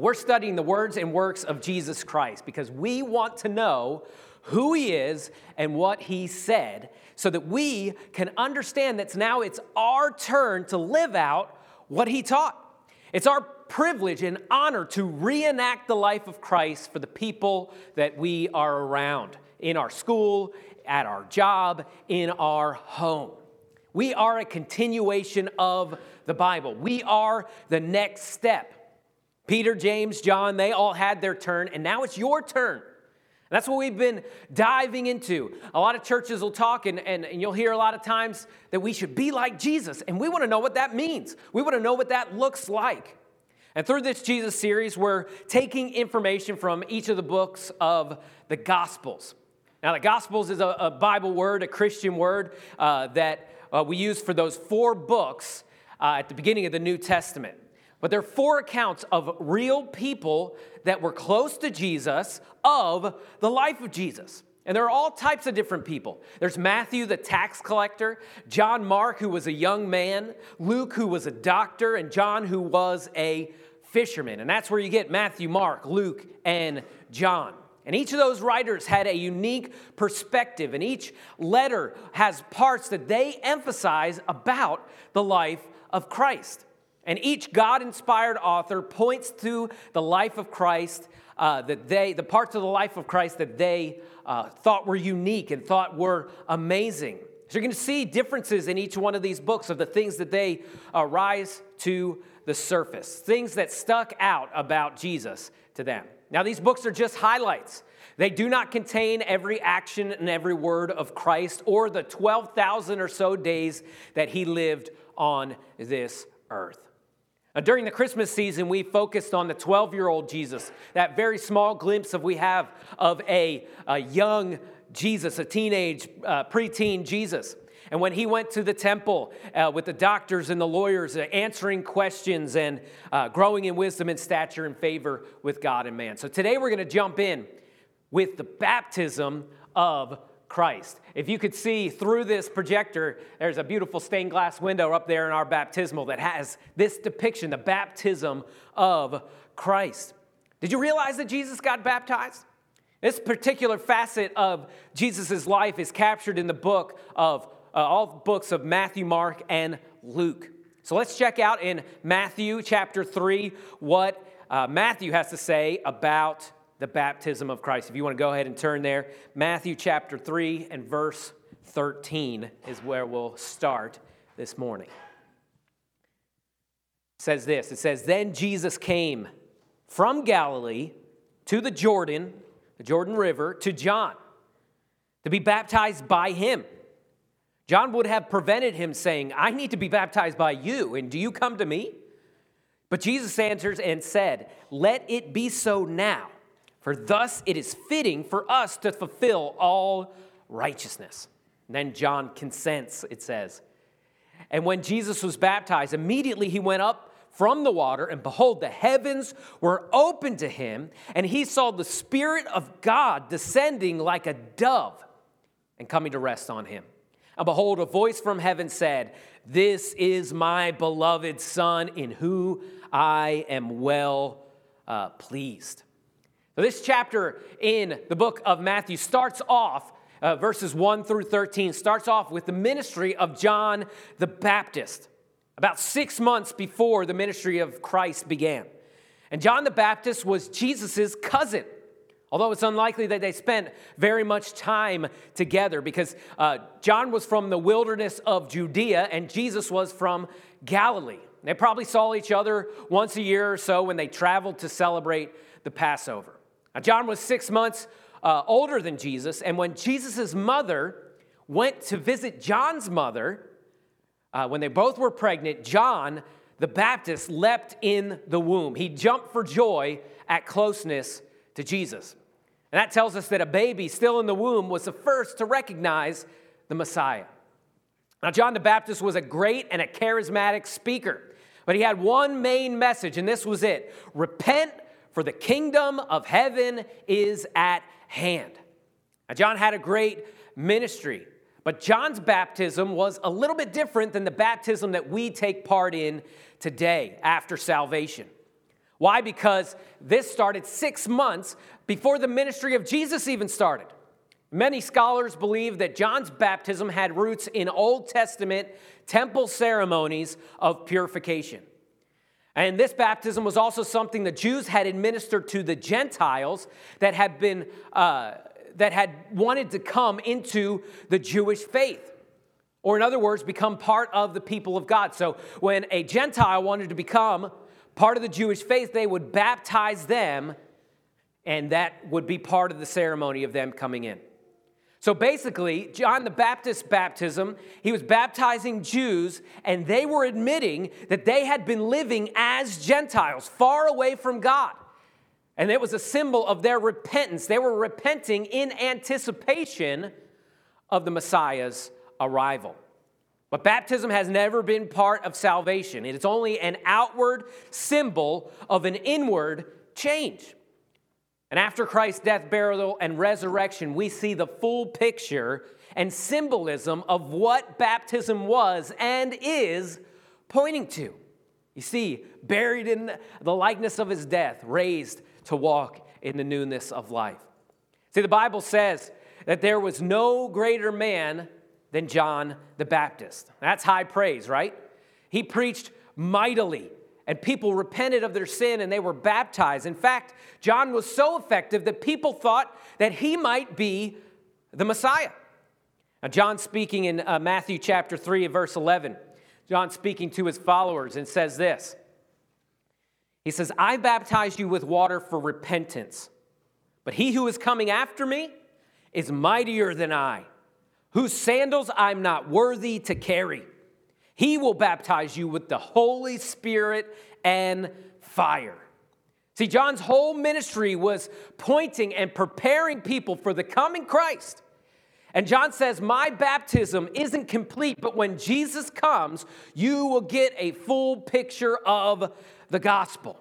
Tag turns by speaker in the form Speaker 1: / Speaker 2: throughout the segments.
Speaker 1: We're studying the words and works of Jesus Christ because we want to know who he is and what he said so that we can understand that now it's our turn to live out what he taught. It's our privilege and honor to reenact the life of Christ for the people that we are around in our school, at our job, in our home. We are a continuation of the Bible. We are the next step. Peter, James, John, they all had their turn, and now it's your turn. That's what we've been diving into. A lot of churches will talk, and, and, and, you'll hear a lot of times that we should be like Jesus, and we want to know what that means. We want to know what that looks like. And through this Jesus series, we're taking information from each of the books of the Gospels. Now, the Gospels is a, a Bible word, a Christian word uh, that uh, we use for those four books uh, at the beginning of the New Testament. But there are four accounts of real people that were close to Jesus of the life of Jesus. And there are all types of different people. There's Matthew, the tax collector, John Mark, who was a young man, Luke, who was a doctor, and John, who was a fisherman. And that's where you get Matthew, Mark, Luke, and John. And each of those writers had a unique perspective, and each letter has parts that they emphasize about the life of Christ. And each God inspired author points to the life of Christ uh, that they, the parts of the life of Christ that they uh, thought were unique and thought were amazing. So you're going to see differences in each one of these books of the things that they uh, rise to the surface, things that stuck out about Jesus to them. Now, these books are just highlights. They do not contain every action and every word of Christ or the 12,000 or so days that he lived on this earth. Now, during the Christmas season, we focused on the 12 year old Jesus, that very small glimpse of we have of a, a young Jesus, a teenage, uh, preteen Jesus. And when he went to the temple uh, with the doctors and the lawyers, uh, answering questions and uh, growing in wisdom and stature and favor with God and man. So today we're going to jump in with the baptism of Christ. If you could see through this projector, there's a beautiful stained glass window up there in our baptismal that has this depiction, the baptism of Christ. Did you realize that Jesus got baptized? This particular facet of Jesus' life is captured in the book of uh, all books of Matthew, Mark, and Luke. So let's check out in Matthew chapter 3 what uh, Matthew has to say about the baptism of Christ. If you want to go ahead and turn there, Matthew chapter 3 and verse 13 is where we'll start this morning. It says this It says, Then Jesus came from Galilee to the Jordan, the Jordan River, to John to be baptized by him. John would have prevented him saying, I need to be baptized by you, and do you come to me? But Jesus answers and said, Let it be so now, for thus it is fitting for us to fulfill all righteousness. And then John consents, it says. And when Jesus was baptized, immediately he went up from the water, and behold, the heavens were opened to him, and he saw the Spirit of God descending like a dove and coming to rest on him. And behold, a voice from heaven said, This is my beloved Son, in whom I am well uh, pleased. This chapter in the book of Matthew starts off, uh, verses 1 through 13, starts off with the ministry of John the Baptist, about six months before the ministry of Christ began. And John the Baptist was Jesus' cousin. Although it's unlikely that they spent very much time together because uh, John was from the wilderness of Judea and Jesus was from Galilee. They probably saw each other once a year or so when they traveled to celebrate the Passover. Now, John was six months uh, older than Jesus, and when Jesus' mother went to visit John's mother, uh, when they both were pregnant, John the Baptist leapt in the womb. He jumped for joy at closeness to Jesus. And that tells us that a baby still in the womb was the first to recognize the Messiah. Now, John the Baptist was a great and a charismatic speaker, but he had one main message, and this was it repent, for the kingdom of heaven is at hand. Now, John had a great ministry, but John's baptism was a little bit different than the baptism that we take part in today after salvation. Why? Because this started six months before the ministry of Jesus even started. Many scholars believe that John's baptism had roots in Old Testament temple ceremonies of purification. And this baptism was also something the Jews had administered to the Gentiles that had been uh, that had wanted to come into the Jewish faith. Or, in other words, become part of the people of God. So, when a Gentile wanted to become part of the Jewish faith, they would baptize them, and that would be part of the ceremony of them coming in. So basically, John the Baptist's baptism, he was baptizing Jews, and they were admitting that they had been living as Gentiles, far away from God. And it was a symbol of their repentance. They were repenting in anticipation of the Messiah's arrival. But baptism has never been part of salvation, it is only an outward symbol of an inward change. And after Christ's death, burial, and resurrection, we see the full picture and symbolism of what baptism was and is pointing to. You see, buried in the likeness of his death, raised to walk in the newness of life. See, the Bible says that there was no greater man than John the Baptist. That's high praise, right? He preached mightily, and people repented of their sin and they were baptized. In fact, John was so effective that people thought that he might be the Messiah. Now, John speaking in uh, Matthew chapter 3, verse 11, John speaking to his followers and says this he says, I baptize you with water for repentance, but he who is coming after me is mightier than I, whose sandals I'm not worthy to carry. He will baptize you with the Holy Spirit and fire. See, John's whole ministry was pointing and preparing people for the coming Christ. And John says, My baptism isn't complete, but when Jesus comes, you will get a full picture of the gospel.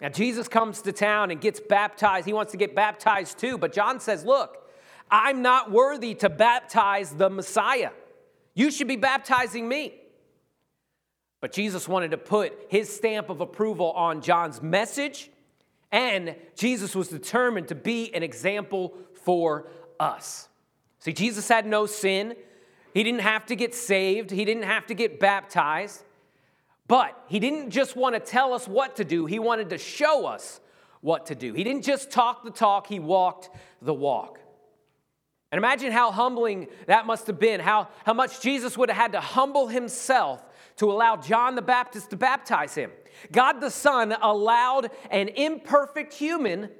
Speaker 1: Now, Jesus comes to town and gets baptized. He wants to get baptized too, but John says, Look, I'm not worthy to baptize the Messiah. You should be baptizing me. But Jesus wanted to put his stamp of approval on John's message, and Jesus was determined to be an example for us. See, Jesus had no sin. He didn't have to get saved, he didn't have to get baptized. But he didn't just want to tell us what to do, he wanted to show us what to do. He didn't just talk the talk, he walked the walk. And imagine how humbling that must have been, how, how much Jesus would have had to humble himself to allow John the Baptist to baptize him. God the Son allowed an imperfect human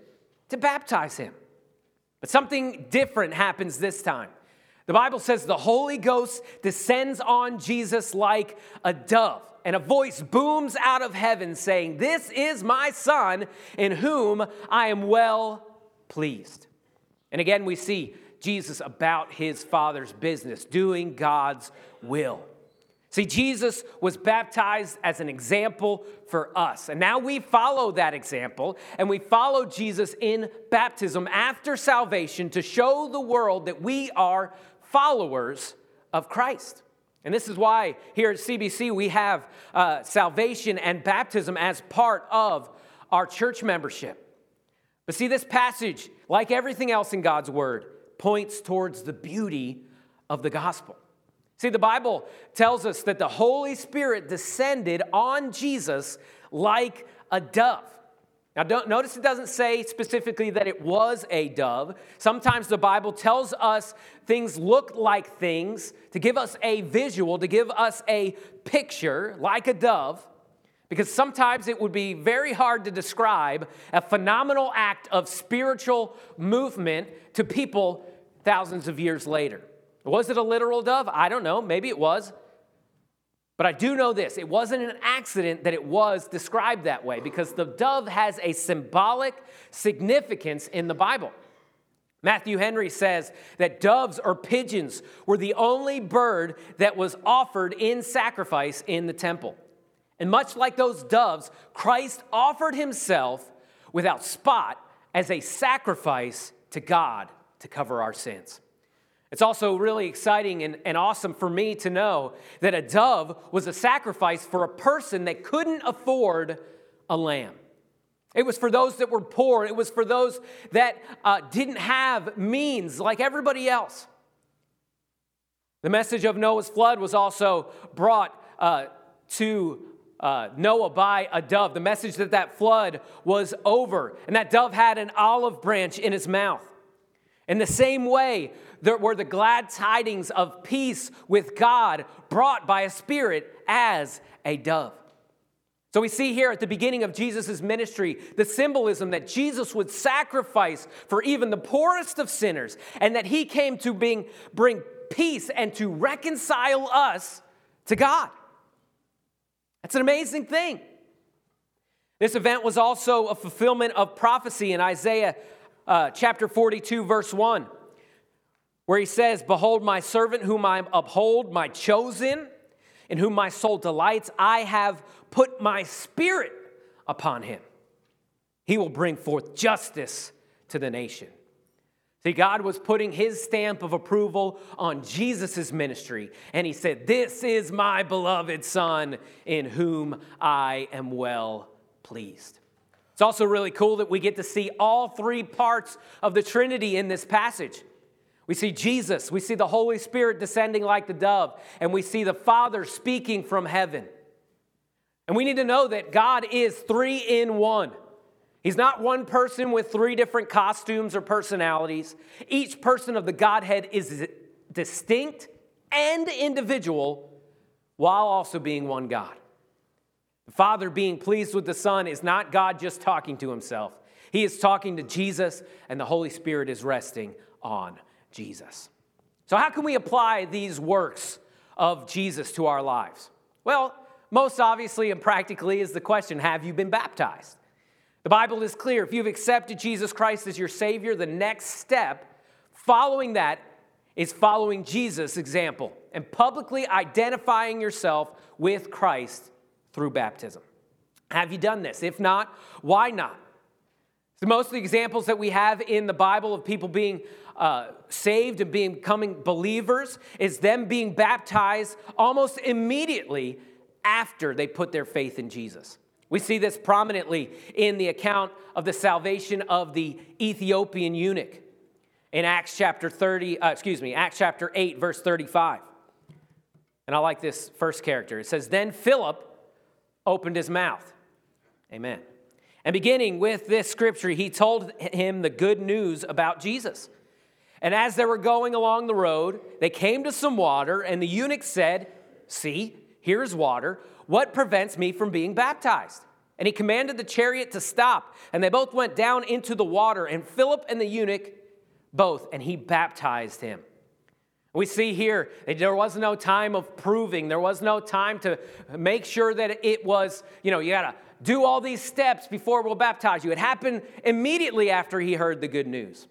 Speaker 1: to baptize him. But something different happens this time. The Bible says the Holy Ghost descends on Jesus like a dove and a voice booms out of heaven saying, This is my son in whom I am well pleased. And again, we see Jesus about his Father's business, doing God's will. See, Jesus was baptized as an example for us. And now we follow that example and we follow Jesus in baptism after salvation to show the world that we are followers of Christ. And this is why here at CBC we have uh, salvation and baptism as part of our church membership. But see, this passage, like everything else in God's word, points towards the beauty of the gospel. See, the Bible tells us that the Holy Spirit descended on Jesus like a dove. Now, don't, notice it doesn't say specifically that it was a dove. Sometimes the Bible tells us things look like things to give us a visual, to give us a picture like a dove, because sometimes it would be very hard to describe a phenomenal act of spiritual movement to people thousands of years later. Was it a literal dove? I don't know. Maybe it was. But I do know this it wasn't an accident that it was described that way because the dove has a symbolic significance in the Bible. Matthew Henry says that doves or pigeons were the only bird that was offered in sacrifice in the temple. And much like those doves, Christ offered himself without spot as a sacrifice to God to cover our sins. It's also really exciting and, and awesome for me to know that a dove was a sacrifice for a person that couldn't afford a lamb. It was for those that were poor. It was for those that uh, didn't have means like everybody else. The message of Noah's flood was also brought uh, to uh, Noah by a dove. The message that that flood was over, and that dove had an olive branch in his mouth. In the same way, there were the glad tidings of peace with God brought by a spirit as a dove. So we see here at the beginning of Jesus' ministry the symbolism that Jesus would sacrifice for even the poorest of sinners, and that he came to bring, bring peace and to reconcile us to God. That's an amazing thing. This event was also a fulfillment of prophecy in Isaiah uh, chapter 42, verse 1, where he says, Behold, my servant whom I uphold, my chosen, in whom my soul delights, I have put my spirit upon him. He will bring forth justice to the nation. See, God was putting his stamp of approval on Jesus' ministry, and he said, This is my beloved Son in whom I am well pleased. It's also really cool that we get to see all three parts of the Trinity in this passage. We see Jesus, we see the Holy Spirit descending like the dove, and we see the Father speaking from heaven. And we need to know that God is three in one. He's not one person with three different costumes or personalities. Each person of the Godhead is distinct and individual while also being one God. The Father being pleased with the Son is not God just talking to himself. He is talking to Jesus, and the Holy Spirit is resting on Jesus. So, how can we apply these works of Jesus to our lives? Well, most obviously and practically is the question Have you been baptized? The Bible is clear. If you've accepted Jesus Christ as your Savior, the next step following that is following Jesus' example and publicly identifying yourself with Christ through baptism. Have you done this? If not, why not? So most of the examples that we have in the Bible of people being uh, saved and becoming believers is them being baptized almost immediately after they put their faith in Jesus. We see this prominently in the account of the salvation of the Ethiopian eunuch in Acts chapter 30, uh, excuse me, Acts chapter 8, verse 35. And I like this first character. It says, Then Philip opened his mouth. Amen. And beginning with this scripture, he told him the good news about Jesus. And as they were going along the road, they came to some water, and the eunuch said, See, here's water. What prevents me from being baptized? And he commanded the chariot to stop, and they both went down into the water, and Philip and the eunuch both, and he baptized him. We see here there was no time of proving, there was no time to make sure that it was, you know, you got to do all these steps before we'll baptize you. It happened immediately after he heard the good news.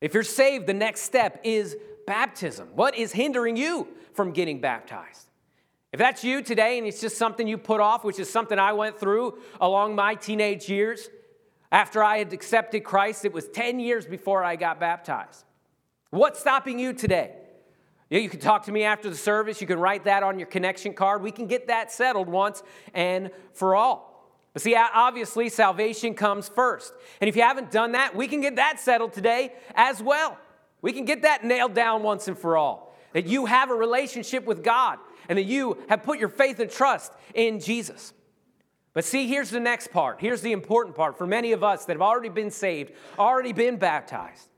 Speaker 1: If you're saved, the next step is baptism. What is hindering you from getting baptized? If that's you today and it's just something you put off, which is something I went through along my teenage years, after I had accepted Christ, it was 10 years before I got baptized. What's stopping you today? You can talk to me after the service. You can write that on your connection card. We can get that settled once and for all. But see, obviously, salvation comes first. And if you haven't done that, we can get that settled today as well. We can get that nailed down once and for all. That you have a relationship with God and that you have put your faith and trust in Jesus. But see, here's the next part. Here's the important part for many of us that have already been saved, already been baptized,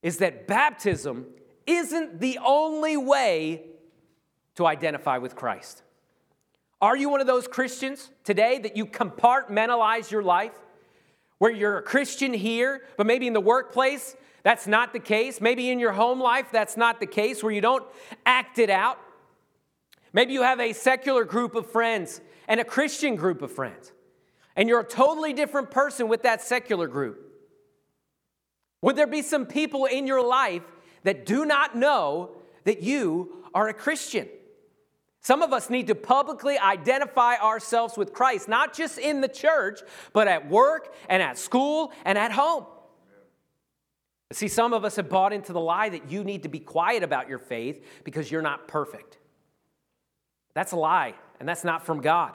Speaker 1: is that baptism isn't the only way to identify with Christ. Are you one of those Christians today that you compartmentalize your life? Where you're a Christian here, but maybe in the workplace, that's not the case. Maybe in your home life, that's not the case, where you don't act it out. Maybe you have a secular group of friends and a Christian group of friends, and you're a totally different person with that secular group. Would there be some people in your life that do not know that you are a Christian? Some of us need to publicly identify ourselves with Christ, not just in the church, but at work and at school and at home. See, some of us have bought into the lie that you need to be quiet about your faith because you're not perfect. That's a lie, and that's not from God.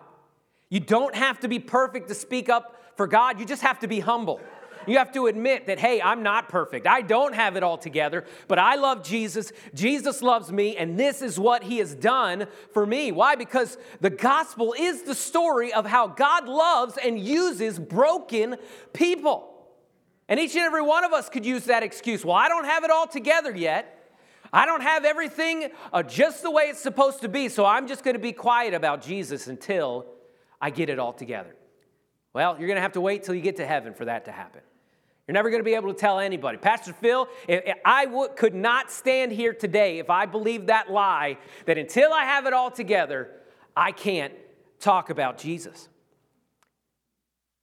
Speaker 1: You don't have to be perfect to speak up for God, you just have to be humble. You have to admit that, hey, I'm not perfect. I don't have it all together, but I love Jesus. Jesus loves me, and this is what he has done for me. Why? Because the gospel is the story of how God loves and uses broken people. And each and every one of us could use that excuse. Well, I don't have it all together yet. I don't have everything uh, just the way it's supposed to be, so I'm just going to be quiet about Jesus until I get it all together. Well, you're going to have to wait till you get to heaven for that to happen. You're never going to be able to tell anybody. Pastor Phil, I would, could not stand here today if I believed that lie that until I have it all together, I can't talk about Jesus.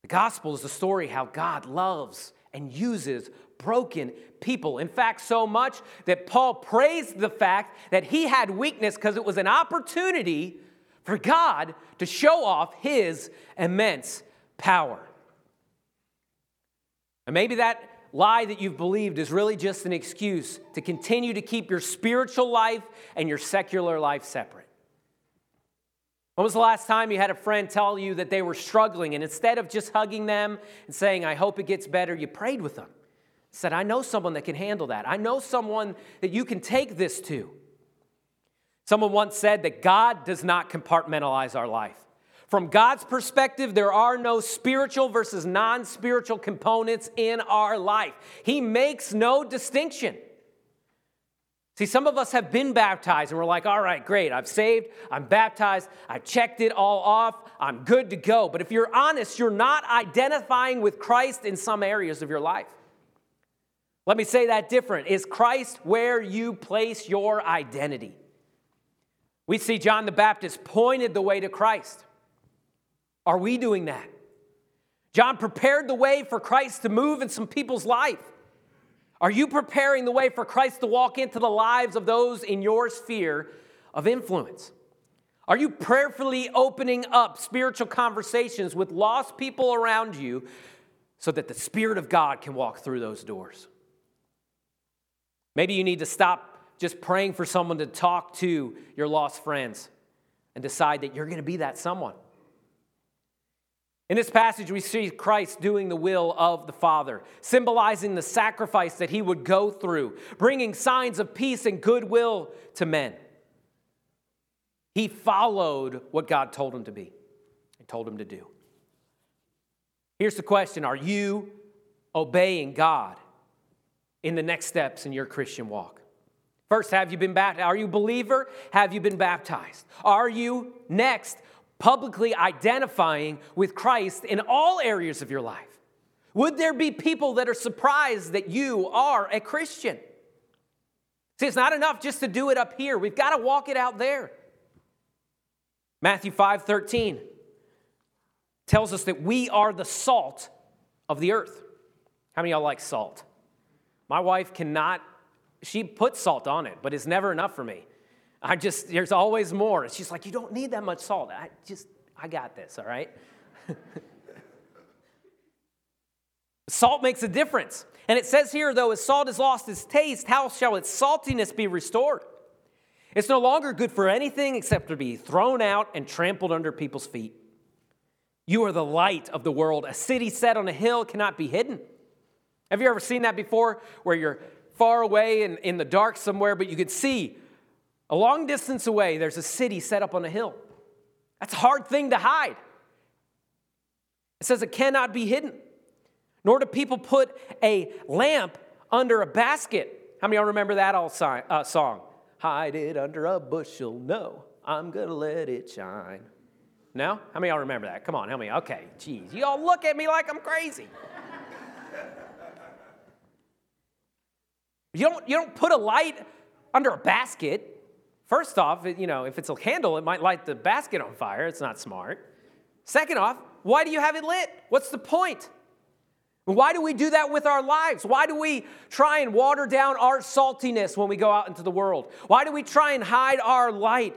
Speaker 1: The gospel is the story how God loves and uses broken people. In fact, so much that Paul praised the fact that he had weakness because it was an opportunity for God to show off his immense power. And maybe that lie that you've believed is really just an excuse to continue to keep your spiritual life and your secular life separate. When was the last time you had a friend tell you that they were struggling, and instead of just hugging them and saying, I hope it gets better, you prayed with them? Said, I know someone that can handle that. I know someone that you can take this to. Someone once said that God does not compartmentalize our life. From God's perspective, there are no spiritual versus non spiritual components in our life. He makes no distinction. See, some of us have been baptized and we're like, all right, great, I've saved, I'm baptized, I've checked it all off, I'm good to go. But if you're honest, you're not identifying with Christ in some areas of your life. Let me say that different. Is Christ where you place your identity? We see John the Baptist pointed the way to Christ. Are we doing that? John prepared the way for Christ to move in some people's life. Are you preparing the way for Christ to walk into the lives of those in your sphere of influence? Are you prayerfully opening up spiritual conversations with lost people around you so that the Spirit of God can walk through those doors? Maybe you need to stop just praying for someone to talk to your lost friends and decide that you're going to be that someone. In this passage, we see Christ doing the will of the Father, symbolizing the sacrifice that he would go through, bringing signs of peace and goodwill to men. He followed what God told him to be and told him to do. Here's the question Are you obeying God in the next steps in your Christian walk? First, have you been baptized? Are you a believer? Have you been baptized? Are you next publicly identifying with Christ in all areas of your life? Would there be people that are surprised that you are a Christian? See, it's not enough just to do it up here. We've got to walk it out there. Matthew 5 13 tells us that we are the salt of the earth. How many y'all like salt? My wife cannot, she puts salt on it, but it's never enough for me. I just, there's always more. She's like, you don't need that much salt. I just, I got this, all right? salt makes a difference. And it says here, though, as salt has lost its taste, how shall its saltiness be restored? It's no longer good for anything except to be thrown out and trampled under people's feet. You are the light of the world. A city set on a hill cannot be hidden. Have you ever seen that before, where you're far away in, in the dark somewhere, but you can see a long distance away, there's a city set up on a hill. That's a hard thing to hide. It says it cannot be hidden. Nor do people put a lamp under a basket. How many of y'all remember that old uh, song? Hide it under a bushel. No, I'm going to let it shine. No? How many y'all remember that? Come on, how many? Okay, geez. You all look at me like I'm crazy. you, don't, you don't put a light under a basket. First off, you know, if it's a candle, it might light the basket on fire. It's not smart. Second off, why do you have it lit? What's the point? Why do we do that with our lives? Why do we try and water down our saltiness when we go out into the world? Why do we try and hide our light?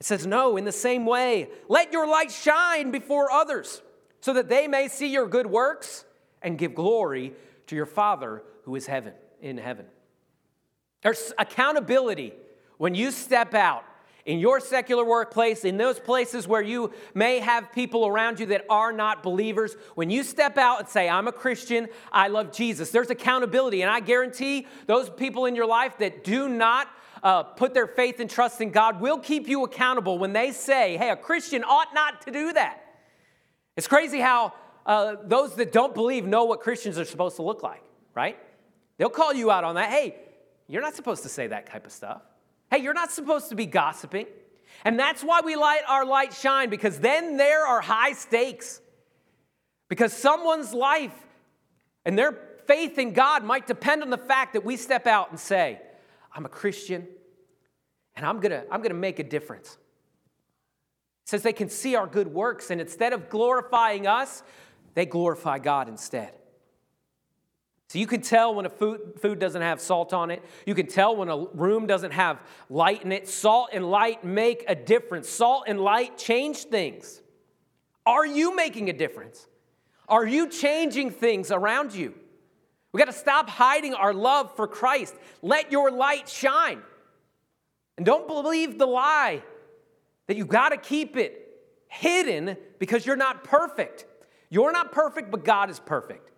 Speaker 1: It says, No, in the same way, let your light shine before others so that they may see your good works and give glory to your Father who is heaven in heaven. There's accountability when you step out in your secular workplace, in those places where you may have people around you that are not believers, when you step out and say, I'm a Christian, I love Jesus, there's accountability. And I guarantee those people in your life that do not uh, put their faith and trust in God will keep you accountable when they say, hey, a Christian ought not to do that. It's crazy how uh, those that don't believe know what Christians are supposed to look like, right? They'll call you out on that. Hey, you're not supposed to say that type of stuff. Hey, you're not supposed to be gossiping. And that's why we let our light shine, because then there are high stakes. Because someone's life and their faith in God might depend on the fact that we step out and say, I'm a Christian and I'm gonna, I'm gonna make a difference. It says they can see our good works, and instead of glorifying us, they glorify God instead. So you can tell when a food, food doesn't have salt on it. You can tell when a room doesn't have light in it. Salt and light make a difference. Salt and light change things. Are you making a difference? Are you changing things around you? We got to stop hiding our love for Christ. Let your light shine. And don't believe the lie that you got to keep it hidden because you're not perfect. You're not perfect, but God is perfect.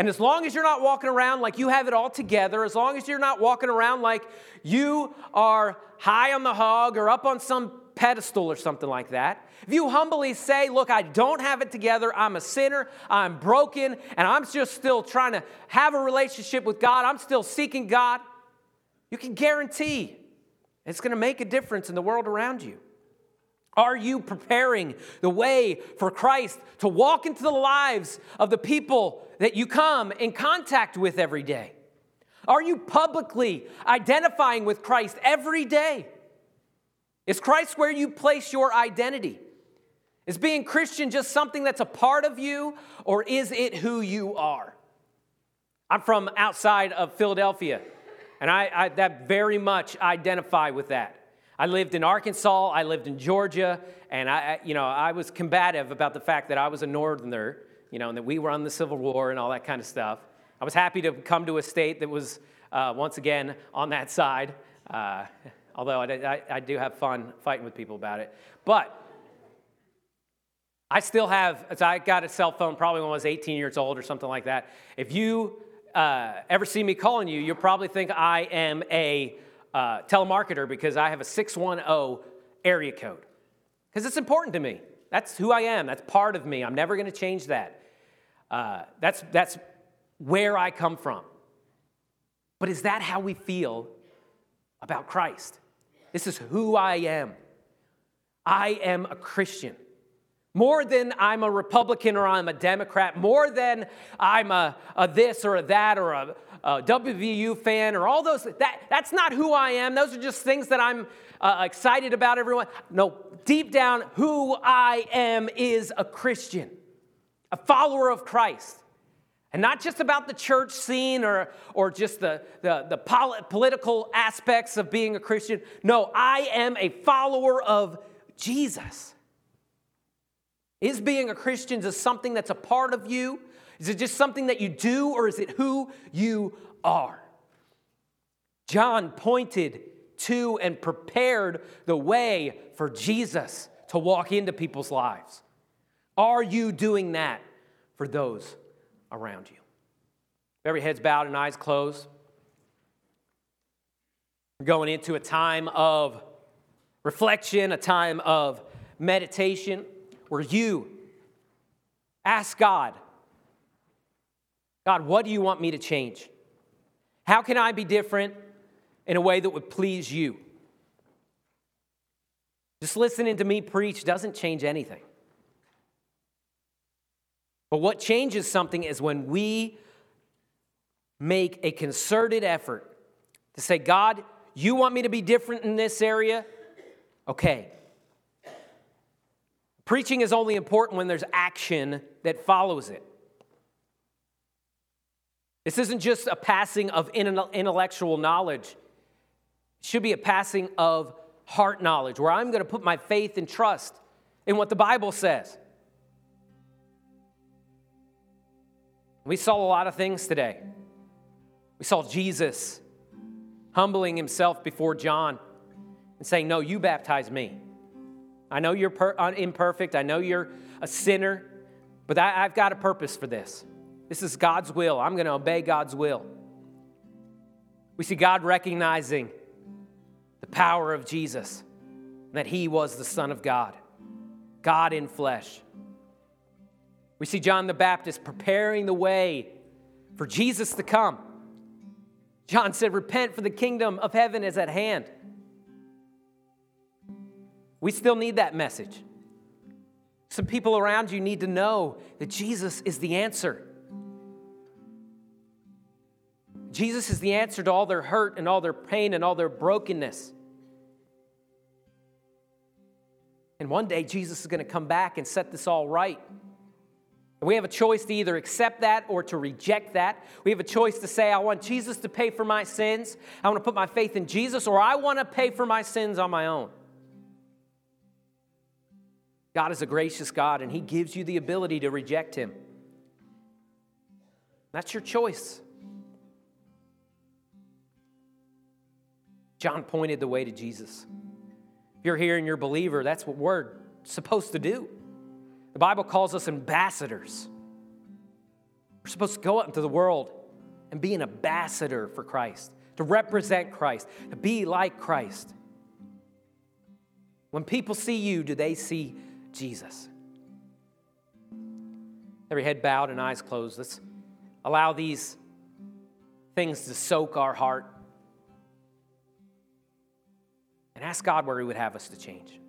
Speaker 1: And as long as you're not walking around like you have it all together, as long as you're not walking around like you are high on the hog or up on some pedestal or something like that, if you humbly say, Look, I don't have it together, I'm a sinner, I'm broken, and I'm just still trying to have a relationship with God, I'm still seeking God, you can guarantee it's going to make a difference in the world around you. Are you preparing the way for Christ to walk into the lives of the people that you come in contact with every day? Are you publicly identifying with Christ every day? Is Christ where you place your identity? Is being Christian just something that's a part of you, or is it who you are? I'm from outside of Philadelphia, and I, I that very much identify with that. I lived in Arkansas, I lived in Georgia, and I, you know, I was combative about the fact that I was a northerner, you know, and that we were on the Civil War and all that kind of stuff. I was happy to come to a state that was, uh, once again, on that side, uh, although I, I, I do have fun fighting with people about it. But I still have, I got a cell phone probably when I was 18 years old or something like that. If you uh, ever see me calling you, you'll probably think I am a uh, telemarketer because I have a 610 area code. Because it's important to me. That's who I am. That's part of me. I'm never going to change that. Uh, that's, that's where I come from. But is that how we feel about Christ? This is who I am. I am a Christian. More than I'm a Republican or I'm a Democrat, more than I'm a, a this or a that or a, a WVU fan or all those. That, that's not who I am. Those are just things that I'm uh, excited about, everyone. No, deep down, who I am is a Christian, a follower of Christ. And not just about the church scene or, or just the, the, the political aspects of being a Christian. No, I am a follower of Jesus. Is being a Christian just something that's a part of you? Is it just something that you do, or is it who you are? John pointed to and prepared the way for Jesus to walk into people's lives. Are you doing that for those around you? Every head's bowed and eyes closed. We're going into a time of reflection, a time of meditation, where you ask God God, what do you want me to change? How can I be different in a way that would please you? Just listening to me preach doesn't change anything. But what changes something is when we make a concerted effort to say, God, you want me to be different in this area? Okay. Preaching is only important when there's action that follows it. This isn't just a passing of intellectual knowledge, it should be a passing of heart knowledge where I'm going to put my faith and trust in what the Bible says. We saw a lot of things today. We saw Jesus humbling himself before John. and saying, No, you baptize me. I know you're per- uh, imperfect. I know you're a sinner, but I, I've got a purpose for this. This is God's will. I'm going to obey God's will. We see God recognizing the power of Jesus, that he was the Son of God, God in flesh. We see John the Baptist preparing the way for Jesus to come. John said, Repent, for the kingdom of heaven is at hand. We still need that message. Some people around you need to know that Jesus is the answer. Jesus is the answer to all their hurt and all their pain and all their brokenness. And one day, Jesus is going to come back and set this all right. We have a choice to either accept that or to reject that. We have a choice to say, I want Jesus to pay for my sins. I want to put my faith in Jesus, or I want to pay for my sins on my own. God is a gracious God, and He gives you the ability to reject Him. That's your choice. John pointed the way to Jesus. If you're here and you're a believer, that's what we're supposed to do. The Bible calls us ambassadors. We're supposed to go out into the world and be an ambassador for Christ, to represent Christ, to be like Christ. When people see you, do they see Jesus? Every head bowed and eyes closed. Let's allow these things to soak our heart and ask God where He would have us to change.